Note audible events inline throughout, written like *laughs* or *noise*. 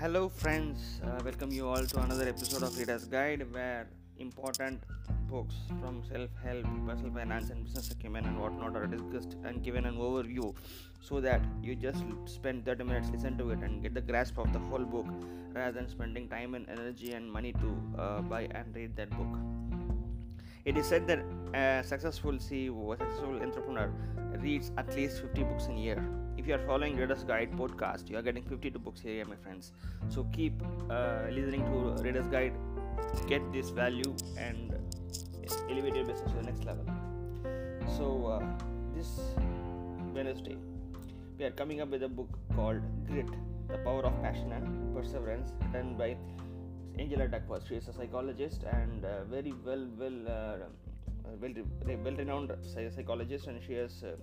Hello, friends. Uh, welcome you all to another episode of Reader's Guide, where important books from self-help, personal finance, and business acumen and whatnot are discussed and given an overview, so that you just spend 30 minutes listen to it and get the grasp of the whole book, rather than spending time and energy and money to uh, buy and read that book. It is said that a successful CEO, a successful entrepreneur, reads at least 50 books in a year. If you are following Reader's Guide podcast, you are getting 52 books here, my friends. So keep uh, listening to Reader's Guide, get this value, and elevate your business to the next level. So uh, this Wednesday, we are coming up with a book called Grit: The Power of Passion and Perseverance, written by Angela Duckworth. She is a psychologist and uh, very well, well, uh, well, well renowned psychologist, and she has uh,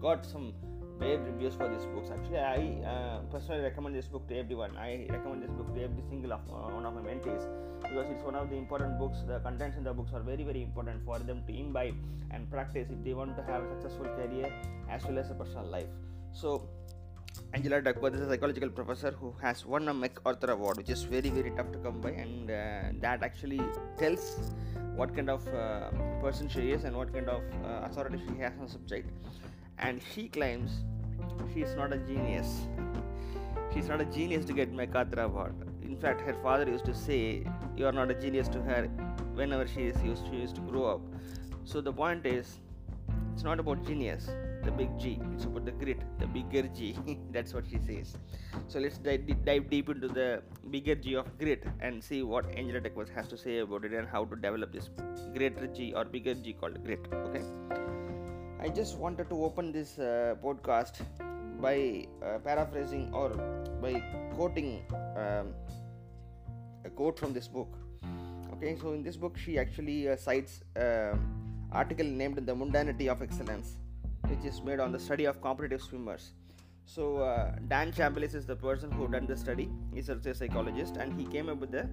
got some rave reviews for these books. Actually, I uh, personally recommend this book to everyone. I recommend this book to every single of uh, one of my mentees because it's one of the important books. The contents in the books are very, very important for them to imbibe and practice if they want to have a successful career as well as a personal life. So Angela Duckworth is a psychological professor who has won a MacArthur Award, which is very very tough to come by, and uh, that actually tells what kind of uh, person she is and what kind of uh, authority she has on the subject. And she claims she is not a genius. She's not a genius to get MacArthur Award. In fact, her father used to say, "You are not a genius" to her whenever she is used she used to grow up. So the point is, it's not about genius the big G. It's about the grit, the bigger G. *laughs* That's what she says. So let's dive, dive, deep into the bigger G of grit and see what Angela Duckworth has to say about it and how to develop this greater G or bigger G called grit. Okay. I just wanted to open this uh, podcast by uh, paraphrasing or by quoting um, a quote from this book. Okay, so in this book, she actually uh, cites um, article named "The Mundanity of Excellence." which is made on the study of competitive swimmers. So uh, Dan Chambliss is the person who done the study. He's also a psychologist, and he came up with the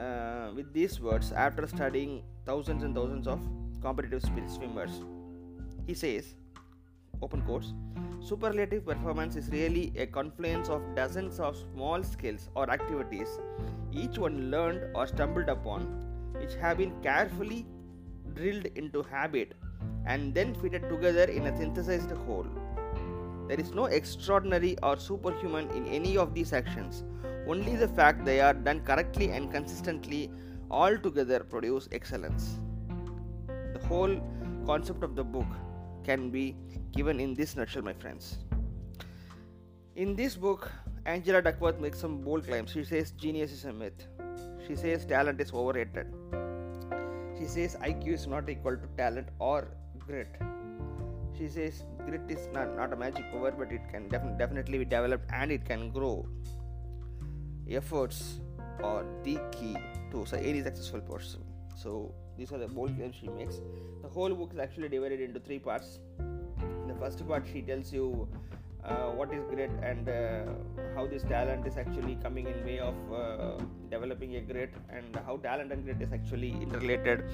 uh, with these words after studying thousands and thousands of competitive swimmers. He says, open quotes, superlative performance is really a confluence of dozens of small skills or activities, each one learned or stumbled upon, which have been carefully drilled into habit and then fitted together in a synthesized whole. There is no extraordinary or superhuman in any of these actions, only the fact they are done correctly and consistently all together produce excellence. The whole concept of the book can be given in this nutshell, my friends. In this book, Angela Duckworth makes some bold claims. She says genius is a myth. She says talent is overrated. She says IQ is not equal to talent or grit. She says grit is not, not a magic power, but it can def- definitely be developed and it can grow. Efforts are the key to any successful person. So these are the bold claims she makes. The whole book is actually divided into three parts. The first part she tells you uh, what is grit and uh, how this talent is actually coming in way of uh, developing a grit and how talent and grit is actually interrelated.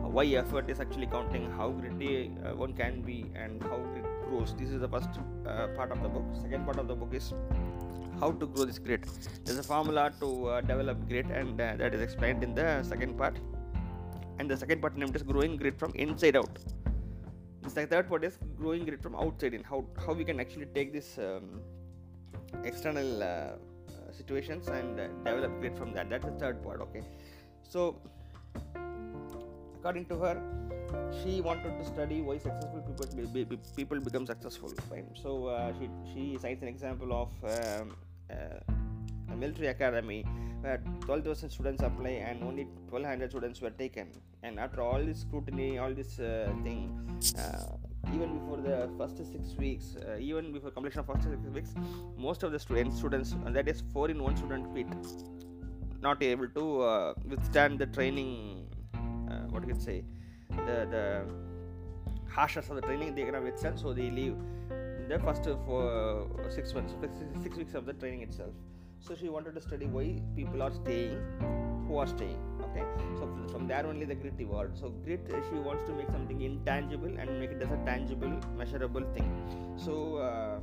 Why effort is actually counting how gritty uh, one can be and how grit grows. This is the first uh, part of the book. Second part of the book is how to grow this grit. There's a formula to uh, develop grit and that is explained in the second part and the second part is growing grit from inside out. The third part is growing grit from outside in. How how we can actually take this um, external uh, uh, situations and uh, develop grit from that. That's the third part okay? So according to her she wanted to study why successful people be, be, people become successful so uh, she she cites an example of um, uh, a military academy where 12,000 students apply and only 1200 students were taken. And after all this scrutiny all this uh, thing uh, even before the first six weeks uh, even before completion of first six weeks most of the students students that is four in one student quit. Not able to uh, withstand the training uh, what you could say the the harshness of the training they cannot withstand so they leave the first for six months six, six weeks of the training itself so she wanted to study why people are staying who are staying okay so from there only the grit evolved so grit she wants to make something intangible and make it as a tangible measurable thing so uh,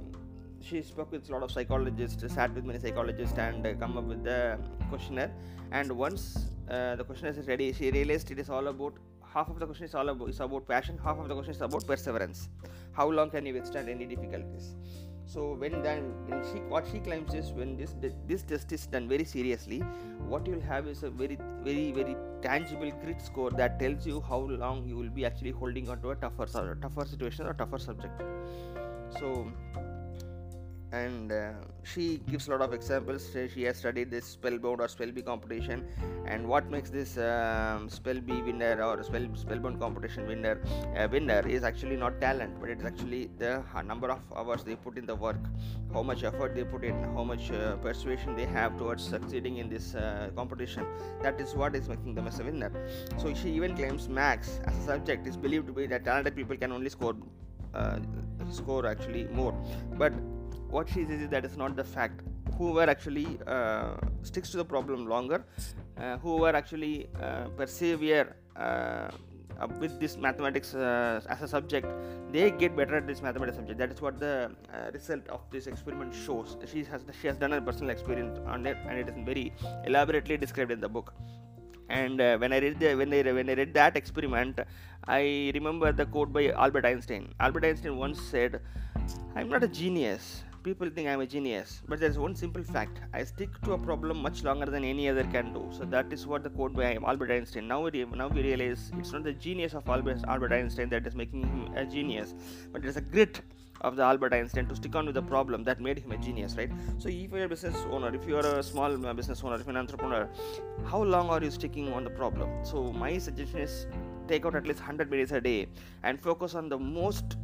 she spoke with a lot of psychologists, sat with many psychologists, and uh, come up with the questionnaire. And once uh, the questionnaire is ready, she realized it is all about half of the question is all about is about passion, half of the question is about perseverance. How long can you withstand any difficulties? So when then when she what she claims is when this this test is done very seriously, what you'll have is a very very very tangible grit score that tells you how long you will be actually holding on to a tougher tougher situation or tougher subject. So and uh, she gives a lot of examples. She has studied this spellbound or spellbee competition. And what makes this um, spellbee winner or spell spellbound competition winner uh, winner is actually not talent but it is actually the number of hours they put in the work. How much effort they put in how much uh, persuasion they have towards succeeding in this uh, competition. That is what is making them as a winner. So she even claims max as a subject is believed to be that talented people can only score uh, score actually more. But what she says is that is not the fact. Whoever actually uh, sticks to the problem longer uh, whoever actually uh, persevere uh, with this mathematics uh, as a subject they get better at this mathematics subject. That is what the uh, result of this experiment shows. She has she has done a personal experience on it and it is very elaborately described in the book. And uh, when I read the, when I when I read that experiment, I remember the quote by Albert Einstein. Albert Einstein once said, "I'm not a genius people think I'm a genius, but there's one simple fact I stick to a problem much longer than any other can do. So, that is what the quote by Albert Einstein. Now we, now we realize it's not the genius of Albert, Einstein that is making him a genius, but it's a grit of the Albert Einstein to stick on with the problem that made him a genius, right? So, if you're a business owner, if you're a small uh, business owner, if you're an entrepreneur, how long are you sticking on the problem? So, my suggestion is take out at least 100 minutes a day and focus on the most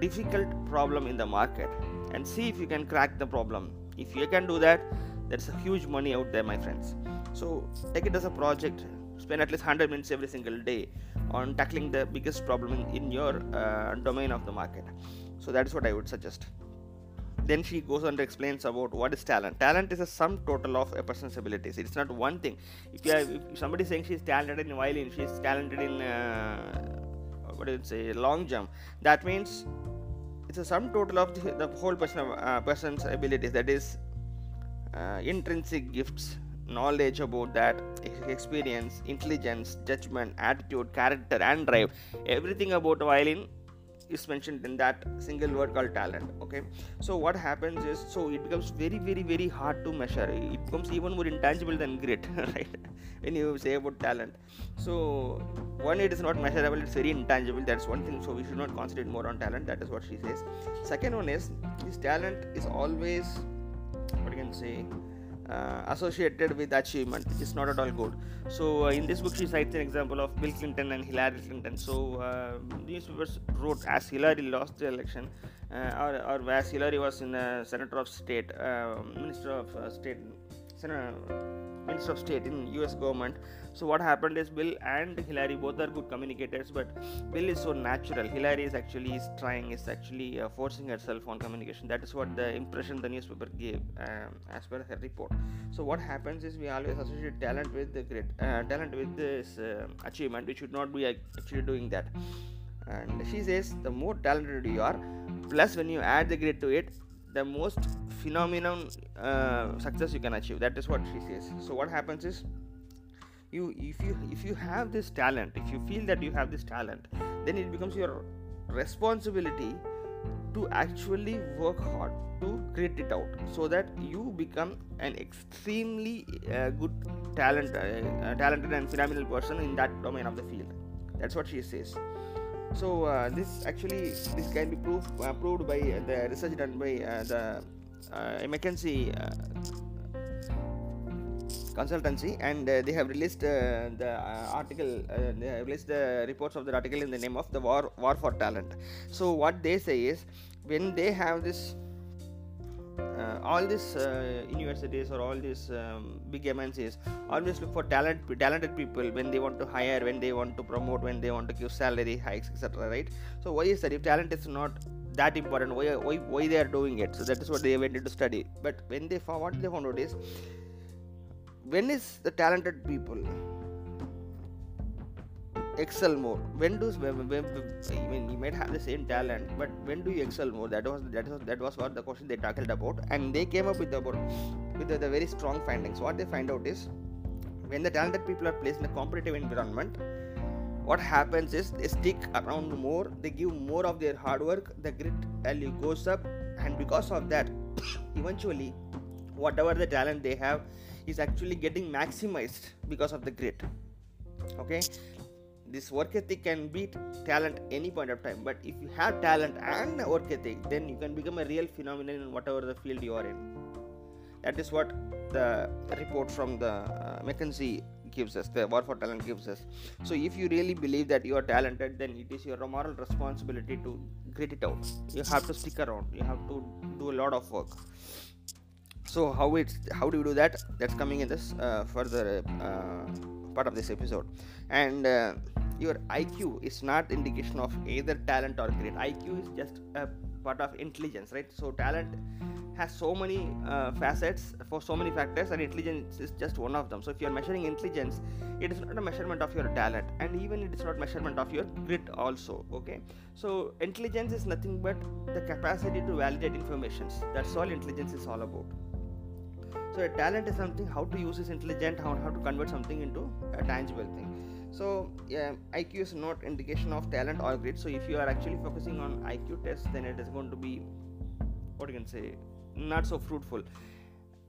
difficult problem in the market and see if you can crack the problem. If you can do that there's a huge money out there my friends. So take it as a project. Spend at least 100 minutes every single day on tackling the biggest problem in, in your uh, domain of the market. So that is what i would suggest. Then she goes on to explains about what is talent. Talent is a sum total of a person's abilities. It's not one thing. If you have, if somebody is saying she's talented in violin she's talented in uh, what do you say long jump. That means it's a sum total of the, the whole person uh, person's abilities that is uh, intrinsic gifts knowledge about that experience intelligence judgment attitude character and drive. Everything about violin is mentioned in that single word called talent okay? So what happens is so it becomes very very very hard to measure. It becomes even more intangible than grit *laughs* right? When you say about talent. So one it is not measurable it's very intangible that's one thing so we should not concentrate more on talent that is what she says. Second one is this talent is always what you can say uh, associated with achievement is not at all good. So uh, in this book she cites an example of bill clinton and hillary clinton. So uh, newspapers wrote as hillary lost the election uh, or, or as hillary was in the senator of state uh, minister of uh, state senator Minister of State in US government. So what happened is Bill and Hillary both are good communicators, but Bill is so natural. Hillary is actually is trying, is actually uh, forcing herself on communication. That is what the impression the newspaper gave um, as per her report. So what happens is we always associate talent with the great uh, talent with this uh, achievement. We should not be actually doing that. And she says the more talented you are, plus when you add the grit to it, the most phenomenon uh, success you can achieve. That is what she says. So what happens is you if you if you have this talent if you feel that you have this talent then it becomes your responsibility to actually work hard to create it out so that you become an extremely uh, good talent uh, talented and phenomenal person in that domain of the field. That's what she says so uh, this actually this can be proved uh, proved by the research done by uh, the uh, McKinsey uh, consultancy and uh, they have released the article they have released the reports of the article in the name of the war war for talent. So what they say is when they have this uh, all these uh, universities or all these um, big MNCs always look for talent, talented people when they want to hire, when they want to promote, when they want to give salary hikes, etc. Right? So why is that? If talent is not that important, why, why why they are doing it? So that is what they went into study. But when they found what they found out is when is the talented people excel more. When do when, I mean you might have the same talent but when do you excel more? That was that was that was what the question they tackled about and they came up with about with the, the very strong findings. What they find out is when the talented people are placed in a competitive environment what happens is they stick around more they give more of their hard work the grit value goes up and because of that *coughs* eventually whatever the talent they have is actually getting maximized because of the grit. Okay this work ethic can beat talent any point of time but if you have talent and work ethic then you can become a real phenomenon in whatever the field you are in. That is what the report from the uh, mckinsey gives us the war for talent gives us. So if you really believe that you are talented then it is your moral responsibility to grit it out. You have to stick around. You have to do a lot of work. So how it's how do you do that? That's coming in this uh, further uh, part of this episode. And uh, your iq is not indication of either talent or grit iq is just a part of intelligence right? So talent has so many uh, facets for so many factors and intelligence is just one of them. So if you are measuring intelligence it is not a measurement of your talent and even it is not measurement of your grit also okay? So intelligence is nothing but the capacity to validate informations. That's all intelligence is all about so a talent is something how to use this intelligent how, how to convert something into a tangible thing. So yeah, iq is not indication of talent or grit. So if you are actually focusing on iq tests then it is going to be what you can say not so fruitful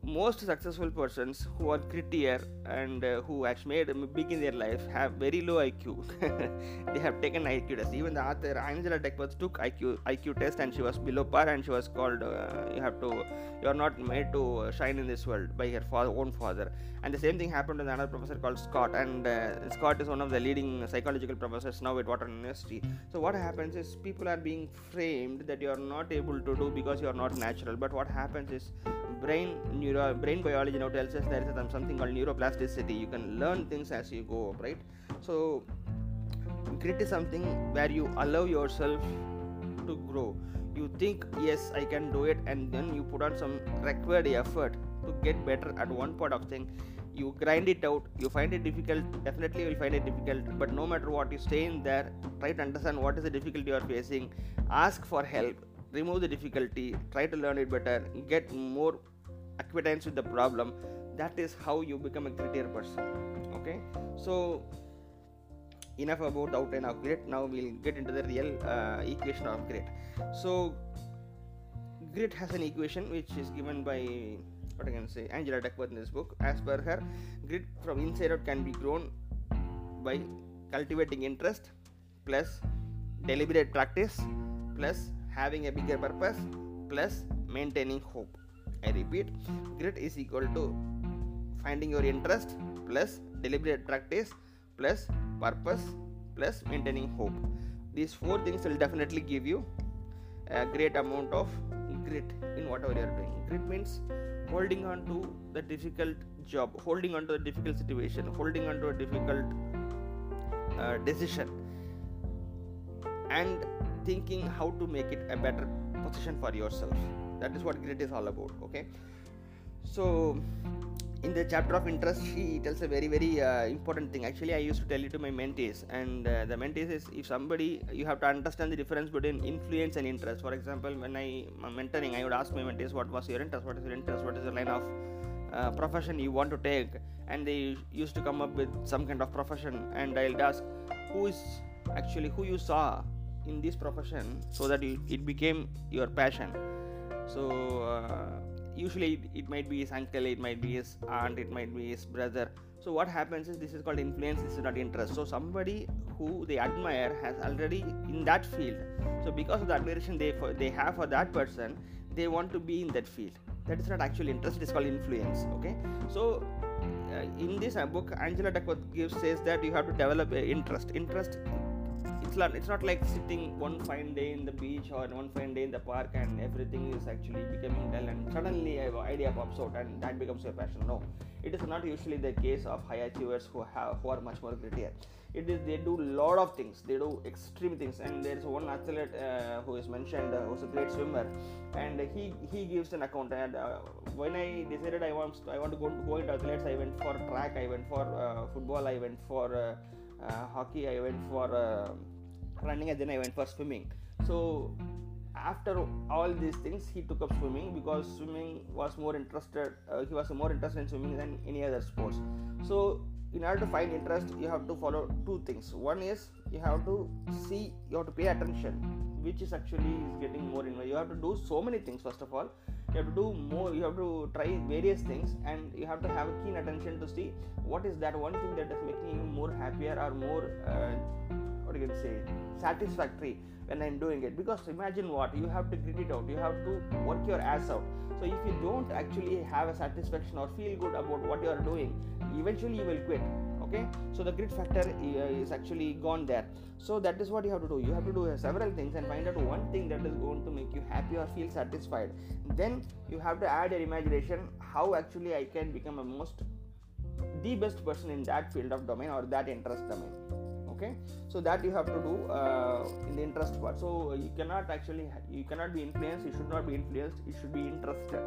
most successful persons who are grittier and uh, who actually made big in their life have very low IQ. *laughs* they have taken IQ test. Even the author Angela Duckworth took IQ IQ test and she was below par and she was called uh, you have to you are not made to shine in this world by her father, own father. And the same thing happened to another professor called Scott. And uh, Scott is one of the leading psychological professors now at Wharton University. So what happens is people are being framed that you are not able to do because you are not natural. But what happens is brain neuro brain biology now tells us there is something called neuroplasticity. You can learn things as you go right? So grit is something where you allow yourself to grow. You think yes i can do it and then you put on some required effort to get better at one part of thing you grind it out. You find it difficult definitely you find it difficult but no matter what you stay in there try to understand what is the difficulty you are facing ask for help remove the difficulty try to learn it better get more acquaintance with the problem. That is how you become a grittier person okay? So enough about outline of grit now we'll get into the real uh, equation of grit. So grit has an equation which is given by what I can say Angela Duckworth in this book as per her grit from inside out can be grown by cultivating interest plus deliberate practice plus having a bigger purpose plus maintaining hope. I repeat, grit is equal to finding your interest plus deliberate practice plus purpose plus maintaining hope. These four things will definitely give you a great amount of grit in whatever you are doing. Grit means holding on to the difficult job, holding on to the difficult situation, holding on to a difficult uh, decision, and thinking how to make it a better position for yourself. That is what grit is all about okay? So in the chapter of interest she tells a very very uh, important thing. Actually i used to tell it to my mentees and uh, the mentees is if somebody you have to understand the difference between influence and interest. For example when i am mentoring i would ask my mentees what was your interest? What is your interest? What is your line of uh, profession you want to take? And they used to come up with some kind of profession and i'll ask who is actually who you saw in this profession so that it, it became your passion? So uh, usually it, it, might be his uncle it might be his aunt it might be his brother. So what happens is this is called influence this is not interest. So somebody who they admire has already in that field. So because of the admiration they for, they have for that person they want to be in that field. That is not actually interest it is called influence okay? So uh, in this uh, book angela duckworth gives says that you have to develop interest. Interest it's not it's not like sitting one fine day in the beach or one fine day in the park and everything is actually becoming dull and suddenly an idea pops out and that becomes your passion. No it is not usually the case of high achievers who have who are much more grittier. It is they do lot of things. They do extreme things. And there is one athlete uh, who is mentioned uh, who's a great swimmer. And he he gives an account. And uh, when i decided i want i want to go, go into athletes i went for track i went for uh, football i went for uh, uh, hockey i went for running and then i went for swimming. So after all these things he took up swimming because swimming was more interested uh, he was more interested in swimming than any other sports. So in order to find interest you have to follow two things. One is you have to see you have to pay attention which is actually is getting more in you have to do so many things first of all. You have to do more you have to try various things and you have to have a keen attention to see what is that one thing that is making you more happier or more uh, what you can say? Satisfactory when i'm doing it. Because imagine what? You have to grit it out. You have to work your ass out. So if you don't actually have a satisfaction or feel good about what you are doing eventually you will quit. Okay? So the grit factor uh, is actually gone there. So that is what you have to do. You have to do several things and find out one thing that is going to make you happy or feel satisfied. Then you have to add your imagination how actually i can become a most the best person in that field of domain or that interest domain okay? So that you have to do uh, in the interest part. So you cannot actually you cannot be influenced you should not be influenced you should be interested.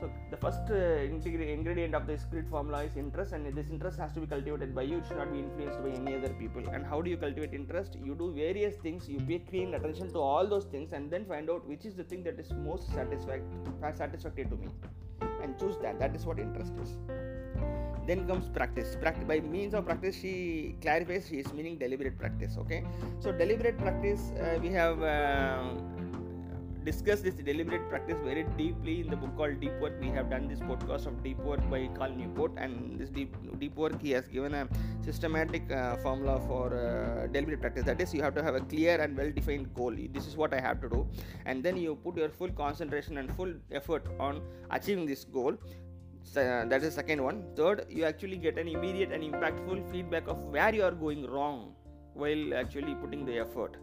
So the first uh, ingredient of this grit formula is interest and this interest has to be cultivated by you. It should not be influenced by any other people. And how do you cultivate interest? You do various things. You pay keen attention to all those things and then find out which is the thing that is most satisfactory satisfactory to me. And choose that. That is what interest is then comes practice. by means of practice she clarifies she is meaning deliberate practice okay so deliberate practice uh, we have uh, discussed this deliberate practice very deeply in the book called Deep Work. We have done this podcast of Deep Work by Cal Newport, and this deep deep work he has given a systematic uh, formula for uh, deliberate practice. That is, you have to have a clear and well-defined goal. This is what I have to do, and then you put your full concentration and full effort on achieving this goal. That is second one. Third, you actually get an immediate and impactful feedback of where you are going wrong while actually putting the effort.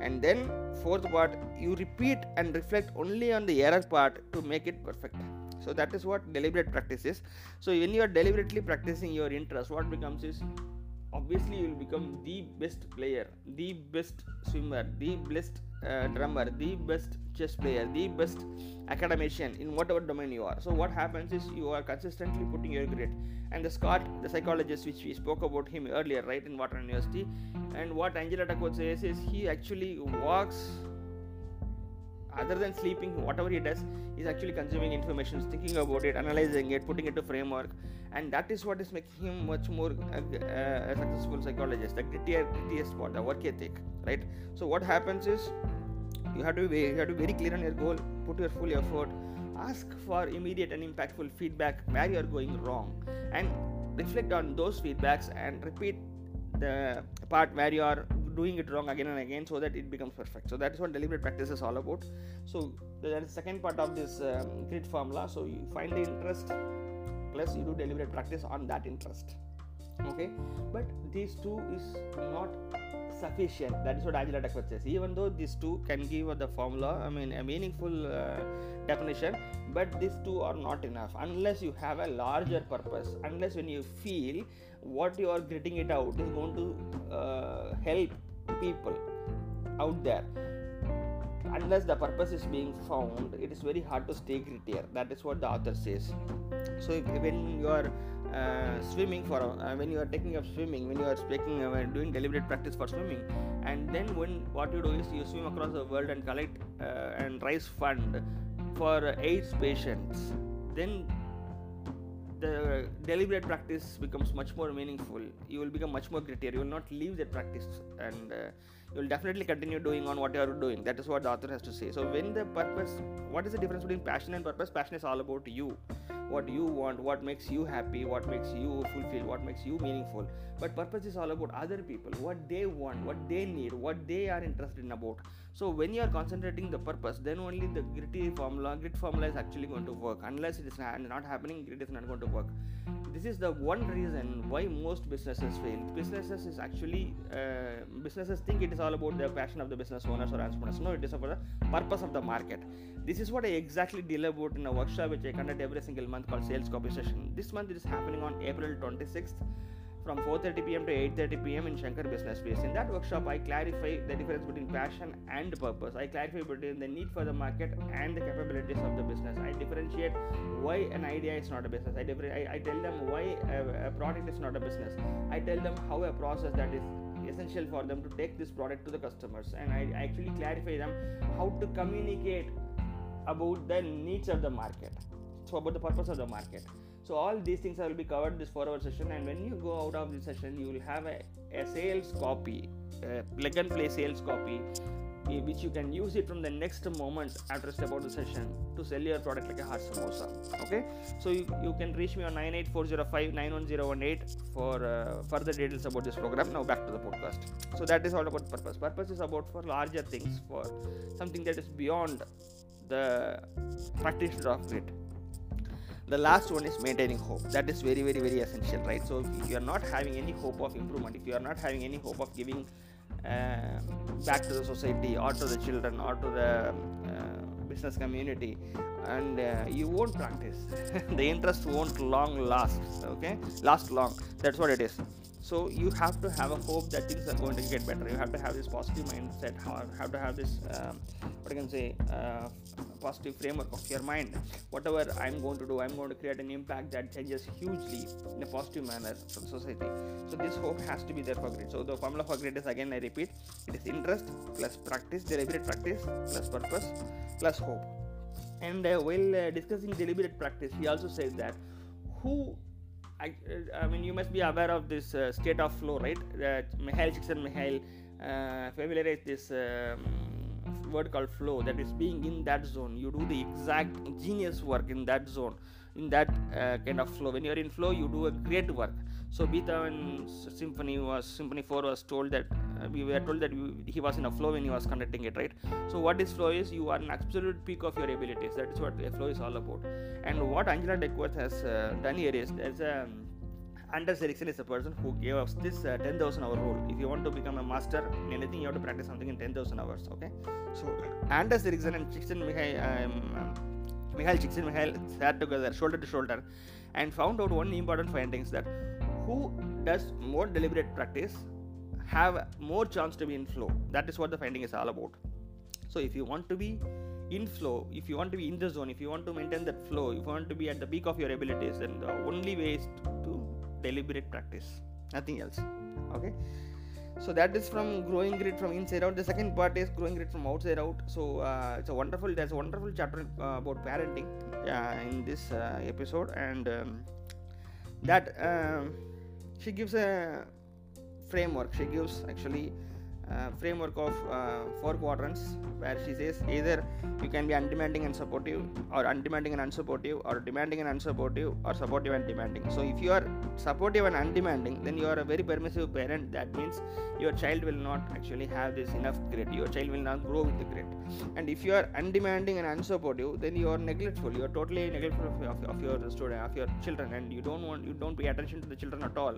And then fourth part you repeat and reflect only on the error part to make it perfect. So that is what deliberate practice is. So when you are deliberately practicing your interest what becomes is obviously you will become the best player the best swimmer the best uh, drummer the best chess player the best academician in whatever domain you are. So what happens is you are consistently putting your grit and the scott the psychologist which we spoke about him earlier right in Wharton university and what angela duckworth says is he actually walks other than sleeping whatever he does is actually consuming information thinking about it analyzing it putting it to framework. And that is what is making him much more uh, uh, successful psychologist the grittier grittiest part the work ethic right? So what happens is you have to be you have to be very clear on your goal put your full effort ask for immediate and impactful feedback where you are going wrong and reflect on those feedbacks and repeat the part where you are doing it wrong again and again so that it becomes perfect so that is what deliberate practice is all about so that is the second part of this um, grit formula so you find the interest plus you do deliberate practice on that interest okay but these two is not sufficient. That is what Angela Duckworth says. Even though these two can give the formula, I mean, a meaningful uh, definition, but these two are not enough unless you have a larger purpose. Unless when you feel what you are gritting it out is going to uh, help people out there. Unless the purpose is being found it is very hard to stay grittier. That is what the author says. So when you are uh, swimming for uh, when you are taking up swimming when you are speaking uh, doing deliberate practice for swimming and then when what you do is you swim across the world and collect uh, and raise fund for AIDS patients then the deliberate practice becomes much more meaningful you will become much more grittier. You will not leave that practice and uh, you will definitely continue doing on what you are doing. That is what the author has to say. So when the purpose what is the difference between passion and purpose? Passion is all about you. What you want what makes you happy what makes you fulfilled what makes you meaningful. But purpose is all about other people what they want what they need what they are interested in about so when you are concentrating the purpose then only the gritty formula grit formula is actually going to work. Unless it is not happening grit is not going to work. This is the one reason why most businesses fail. Businesses is actually uh, businesses think it is all about the passion of the business owners or entrepreneurs. No it is about the purpose of the market. This is what i exactly deal about in a workshop which i conduct every single month called sales copy session. This month it is happening on april 26th from 4:30 p.m. to 8:30 p.m. in Shankar Business Space. In that workshop, I clarify the difference between passion and purpose. I clarify between the need for the market and the capabilities of the business. I differentiate why an idea is not a business. I, differ- I, I tell them why a, a product is not a business. I tell them how a process that is essential for them to take this product to the customers and I, I actually clarify them how to communicate about the needs of the market so about the purpose of the market so all these things will be covered this four hour session and when you go out of this session you will have a, a sales copy a plug and play sales copy eh, which you can use it from the next moment after step out the session to sell your product like a hot samosa okay? So you, you can reach me on 98405 91018 for uh, further details about this program. Now back to the podcast. So that is all about purpose. Purpose is about for larger things for something that is beyond the practitioner of grit the last one is maintaining hope. That is very very very essential right? So if you are not having any hope of improvement if you are not having any hope of giving uh, back to the society or to the children or to the uh, business community and uh, you won't practice *laughs* the interest won't long last okay? Last long. That's what it is. So you have to have a hope that things are going to get better. You have to have this positive mindset have to have this um, what i can say uh, positive framework of your mind. Whatever i'm going to do i'm going to create an impact that changes hugely in a positive manner for society. So this hope has to be there for grit so the formula for grit is again i repeat it is interest plus practice deliberate practice plus purpose plus hope. And uh, while uh, discussing deliberate practice he also says that who I, uh, I, mean, you must be aware of this uh, state of flow, right? That Mihaly Csikszentmihalyi uh, familiarized this um, word called flow. That is being in that zone. You do the exact genius work in that zone, in that uh, kind of flow. When you are in flow, you do a great work. So beethoven symphony was symphony four was told that uh, we were told that we, he was in a flow when he was conducting it, right? So what is flow is you are an absolute peak of your abilities. That is what a flow is all about. And what Angela Duckworth has uh, done here is there's a Anders Ericsson is a person who gave us this uh, 10,000 hour rule. If you want to become a master in anything, you have to practice something in 10,000 hours. Okay, so Anders Ericsson and Csikszentmihalyi, um, Mihaly Csikszentmihalyi sat together shoulder to shoulder and found out one important findings that who does more deliberate practice have more chance to be in flow that is what the finding is all about so if you want to be in flow if you want to be in the zone if you want to maintain that flow if you want to be at the peak of your abilities then the only way is to deliberate practice. Nothing else. Okay? So that is from growing grit from inside out. The second part is growing grit from outside out. So uh, it's a wonderful there's a wonderful chapter uh, about parenting uh, in this uh, episode. And um, that um, she gives a framework. She gives actually uh, framework of uh, four quadrants where she says either you can be undemanding and supportive or undemanding and unsupportive or demanding and unsupportive or supportive and demanding. So if you are supportive and undemanding then you are a very permissive parent. That means your child will not actually have this enough grit. Your child will not grow with the grit. And if you are undemanding and unsupportive then you are neglectful. You are totally neglectful of, of, of your student of your children and you don't want you don't pay attention to the children at all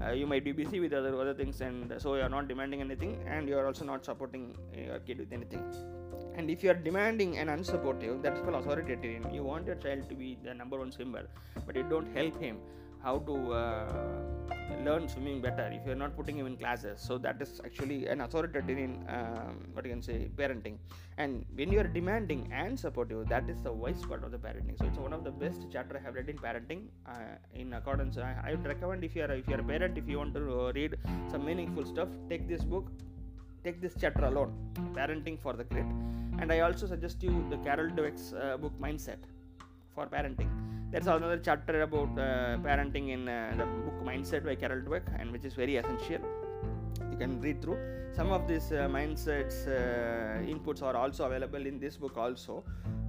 Uh, you might be busy with other other things and uh, so you are not demanding anything and you are also not supporting uh, your kid with anything. And if you are demanding and unsupportive that's called authoritarian you want your child to be the number one swimmer but you don't help him how to uh, learn swimming better if you're not putting him in classes. So that is actually an authoritarian um, what you can say parenting. And when you are demanding and supportive that is the wise part of the parenting. So it's one of the best chapter i have read in parenting uh, in accordance. I, I, would recommend if you are if you are a parent if you want to uh, read some meaningful stuff take this book take this chapter alone. Parenting for the grit and i also suggest you the carol dweck's uh, book mindset for parenting. There's another chapter about uh, parenting in uh, the book mindset by carol dweck and which is very essential. You can read through. Some of these uh, mindsets uh, inputs are also available in this book also.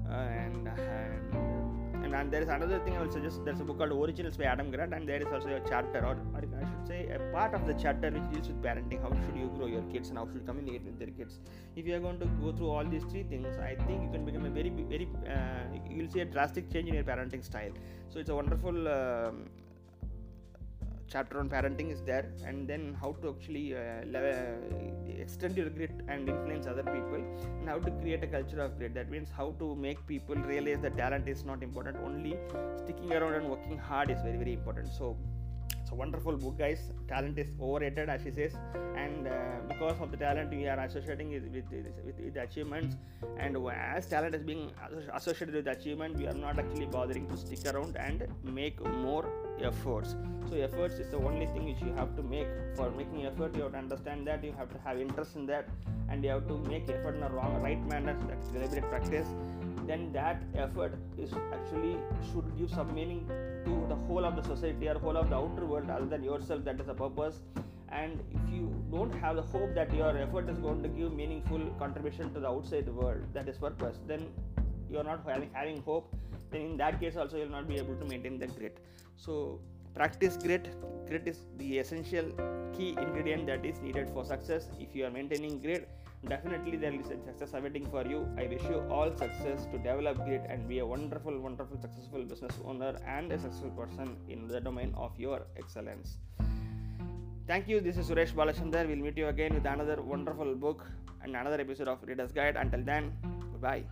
And, and and, there is another thing I will suggest. There's a book called Originals by Adam Grant, and there is also a chapter, or, or I should say, a part of the chapter which deals with parenting. How should you grow your kids, and how should you communicate with their kids? If you are going to go through all these three things, I think you can become a very, very. Uh, you'll see a drastic change in your parenting style. So it's a wonderful. Um, chapter on parenting is there and then how to actually uh, extend your grit and influence other people and how to create a culture of grit that means how to make people realize that talent is not important only sticking around and working hard is very very important so it's a wonderful book, guys. Talent is overrated, as she says, and uh, because of the talent, we are associating it with, with, with achievements. And as talent is being associated with achievement, we are not actually bothering to stick around and make more efforts. So, efforts is the only thing which you have to make. For making effort, you have to understand that you have to have interest in that, and you have to make effort in a wrong, right manner. That's deliberate practice then that effort is actually should give some meaning to the whole of the society or whole of the outer world other than yourself that is the purpose and if you don't have the hope that your effort is going to give meaningful contribution to the outside world that is purpose then you are not having, having hope then in that case also you will not be able to maintain that grit. So practice grit. Grit is the essential key ingredient that is needed for success. If you are maintaining grit definitely there is a success awaiting for you. I wish you all success to develop grit and be a wonderful wonderful successful business owner and a successful person in the domain of your excellence. Thank you. This is suresh balachandar we'll meet you again with another wonderful book and another episode of reader's guide. Until then goodbye